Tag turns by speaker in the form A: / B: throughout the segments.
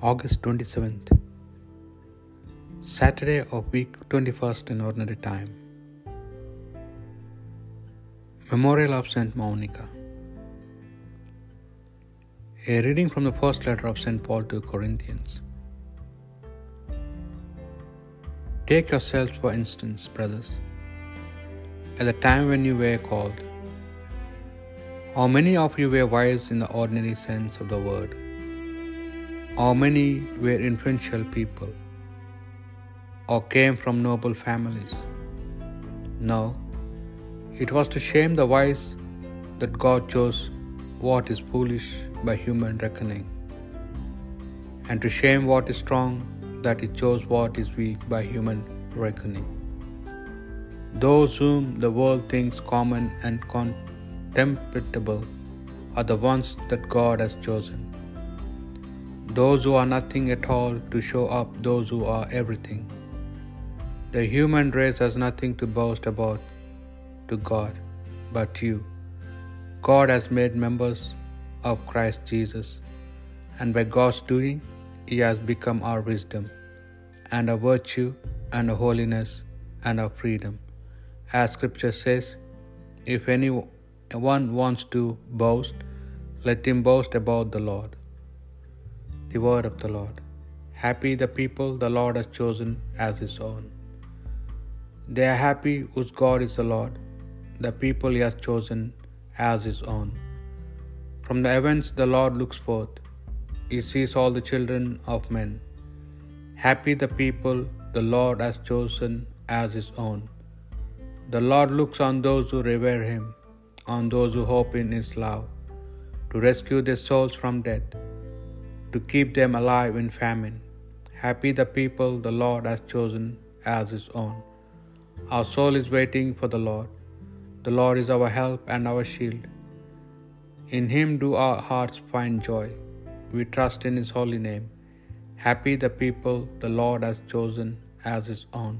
A: August 27th, Saturday of week 21st in ordinary time. Memorial of Saint Monica. A reading from the first letter of St. Paul to the Corinthians. Take yourselves for instance, brothers, at the time when you were called. How many of you were wise in the ordinary sense of the word? How many were influential people or came from noble families? No, it was to shame the wise that God chose what is foolish by human reckoning, and to shame what is strong that He chose what is weak by human reckoning. Those whom the world thinks common and contemptible are the ones that God has chosen those who are nothing at all to show up those who are everything. The human race has nothing to boast about to God but you. God has made members of Christ Jesus, and by God's doing, He has become our wisdom, and our virtue, and our holiness, and our freedom. As Scripture says, if anyone wants to boast, let him boast about the Lord. The word of the Lord. Happy the people the Lord has chosen as his own. They are happy whose God is the Lord, the people he has chosen as his own. From the heavens the Lord looks forth, he sees all the children of men. Happy the people the Lord has chosen as his own. The Lord looks on those who revere him, on those who hope in his love, to rescue their souls from death to keep them alive in famine. Happy the people the Lord has chosen as his own. Our soul is waiting for the Lord. The Lord is our help and our shield. In him do our hearts find joy. We trust in his holy name. Happy the people the Lord has chosen as his own.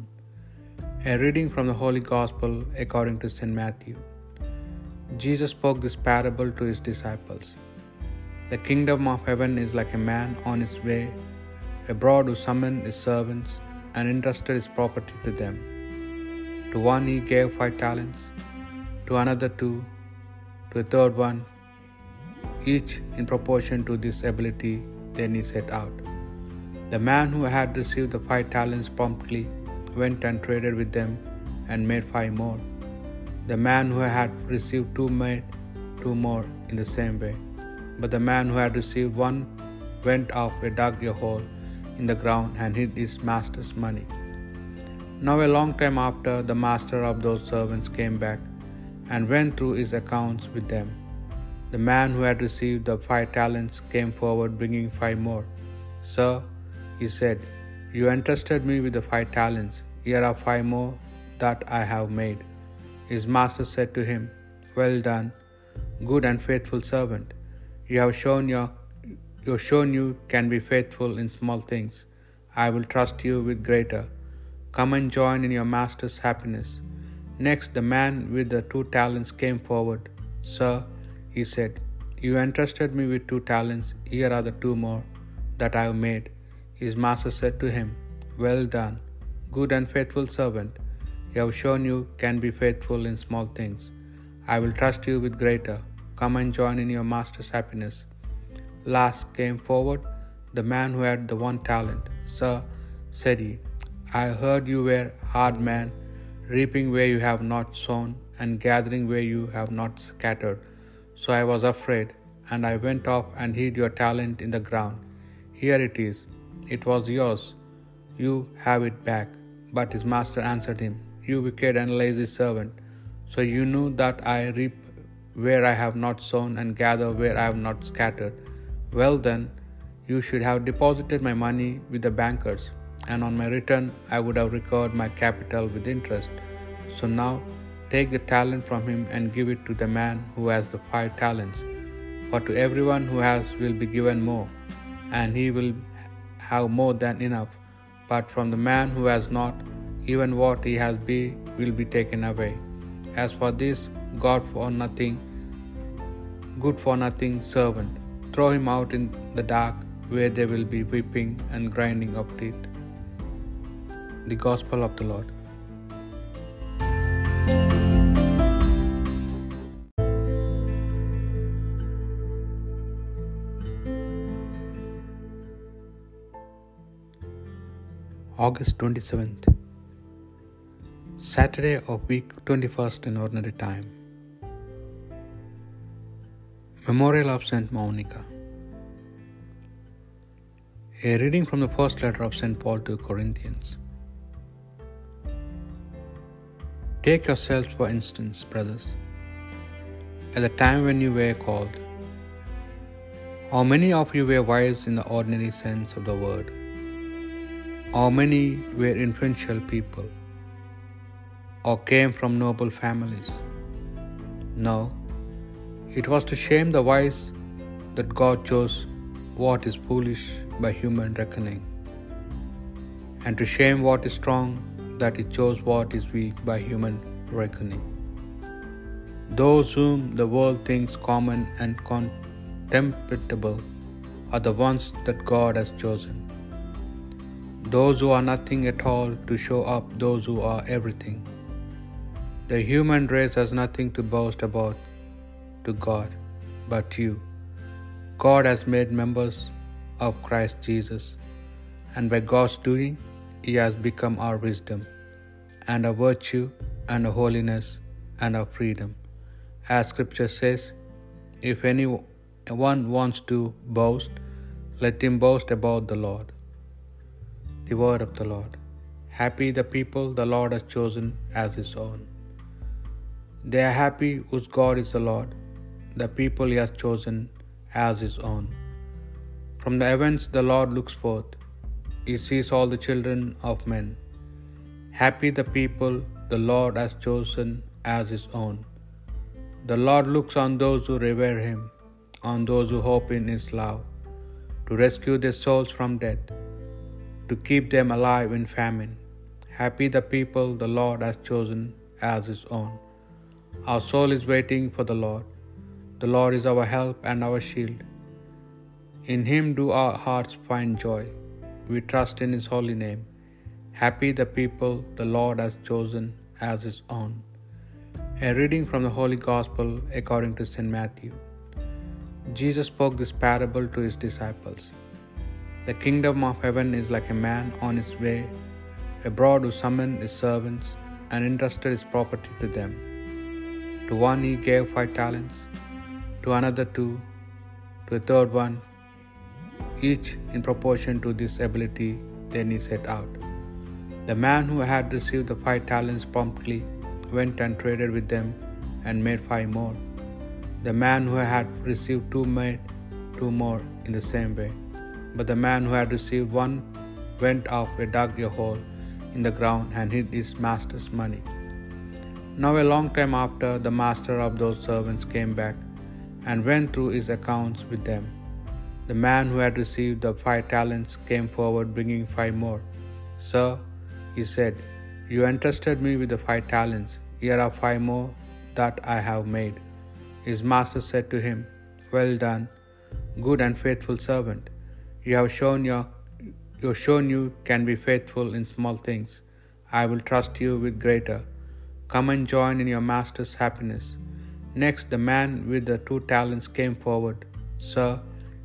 A: A reading from the Holy Gospel according to St. Matthew. Jesus spoke this parable to his disciples. The kingdom of heaven is like a man on his way abroad who summoned his servants and entrusted his property to them. To one he gave five talents, to another two, to a third one, each in proportion to this ability. Then he set out. The man who had received the five talents promptly went and traded with them and made five more. The man who had received two made two more in the same way. But the man who had received one went off and dug a hole in the ground and hid his master's money. Now, a long time after, the master of those servants came back and went through his accounts with them. The man who had received the five talents came forward bringing five more. Sir, he said, You entrusted me with the five talents. Here are five more that I have made. His master said to him, Well done, good and faithful servant. You have shown your you have shown you can be faithful in small things. I will trust you with greater. Come and join in your master's happiness. Next, the man with the two talents came forward. Sir, he said, You entrusted me with two talents. Here are the two more that I have made. His master said to him, Well done, good and faithful servant. You have shown you can be faithful in small things. I will trust you with greater. Come and join in your master's happiness. Last came forward the man who had the one talent. Sir, said he, I heard you were hard man, reaping where you have not sown, and gathering where you have not scattered. So I was afraid, and I went off and hid your talent in the ground. Here it is. It was yours. You have it back. But his master answered him, You wicked and lazy servant. So you knew that I reap where I have not sown and gather where I have not scattered. Well then, you should have deposited my money with the bankers, and on my return I would have recovered my capital with interest. So now take the talent from him and give it to the man who has the five talents. For to everyone who has will be given more, and he will have more than enough. But from the man who has not, even what he has be will be taken away. As for this, God for nothing, good for nothing servant, throw him out in the dark where there will be weeping and grinding of teeth. The Gospel of the Lord. August 27th, Saturday of week 21st in Ordinary Time. Memorial of Saint Monica. A reading from the first letter of St. Paul to Corinthians. Take yourselves, for instance, brothers, at the time when you were called. How many of you were wise in the ordinary sense of the word? How many were influential people or came from noble families? No, it was to shame the wise that God chose what is foolish by human reckoning, and to shame what is strong that He chose what is weak by human reckoning. Those whom the world thinks common and contemptible are the ones that God has chosen those who are nothing at all to show up those who are everything. The human race has nothing to boast about to God but you. God has made members of Christ Jesus, and by God's doing, He has become our wisdom, and our virtue, and our holiness, and our freedom. As Scripture says, if anyone wants to boast, let him boast about the Lord. The word of the Lord. Happy the people the Lord has chosen as his own. They are happy whose God is the Lord, the people he has chosen as his own. From the heavens the Lord looks forth, he sees all the children of men. Happy the people the Lord has chosen as his own. The Lord looks on those who revere him, on those who hope in his love, to rescue their souls from death to keep them alive in famine. Happy the people the Lord has chosen as his own. Our soul is waiting for the Lord. The Lord is our help and our shield. In him do our hearts find joy. We trust in his holy name. Happy the people the Lord has chosen as his own. A reading from the Holy Gospel according to St. Matthew. Jesus spoke this parable to his disciples. The kingdom of heaven is like a man on his way abroad who summoned his servants and entrusted his property to them. To one he gave five talents, to another two, to a third one, each in proportion to this ability. Then he set out. The man who had received the five talents promptly went and traded with them and made five more. The man who had received two made two more in the same way. But the man who had received one went off and dug a hole in the ground and hid his master's money. Now, a long time after, the master of those servants came back and went through his accounts with them. The man who had received the five talents came forward bringing five more. Sir, he said, You entrusted me with the five talents. Here are five more that I have made. His master said to him, Well done, good and faithful servant. You have shown your you have shown you can be faithful in small things. I will trust you with greater. Come and join in your master's happiness. Next, the man with the two talents came forward. Sir,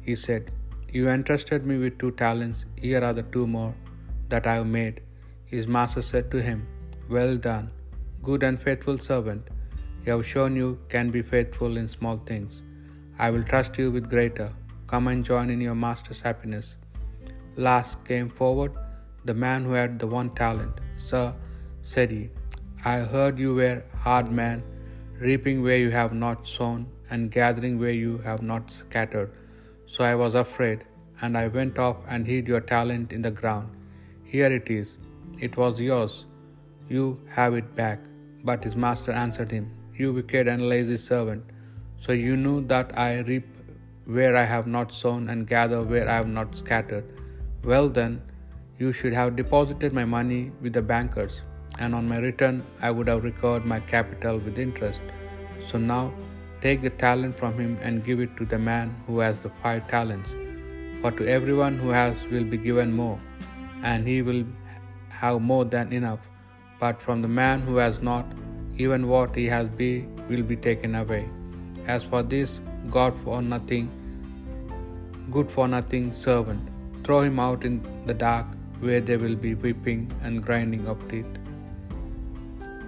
A: he said, You entrusted me with two talents. Here are the two more that I have made. His master said to him, Well done, good and faithful servant. You have shown you can be faithful in small things. I will trust you with greater. Come and join in your master's happiness. Last came forward the man who had the one talent. Sir, said he, I heard you were hard man, reaping where you have not sown, and gathering where you have not scattered. So I was afraid, and I went off and hid your talent in the ground. Here it is. It was yours. You have it back. But his master answered him, You wicked and lazy servant. So you knew that I reap where I have not sown and gather where I have not scattered. Well then, you should have deposited my money with the bankers, and on my return I would have recovered my capital with interest. So now take the talent from him and give it to the man who has the five talents. For to everyone who has will be given more, and he will have more than enough. But from the man who has not, even what he has be will be taken away. As for this God for nothing, good for nothing servant, throw him out in the dark, where there will be weeping and grinding of teeth.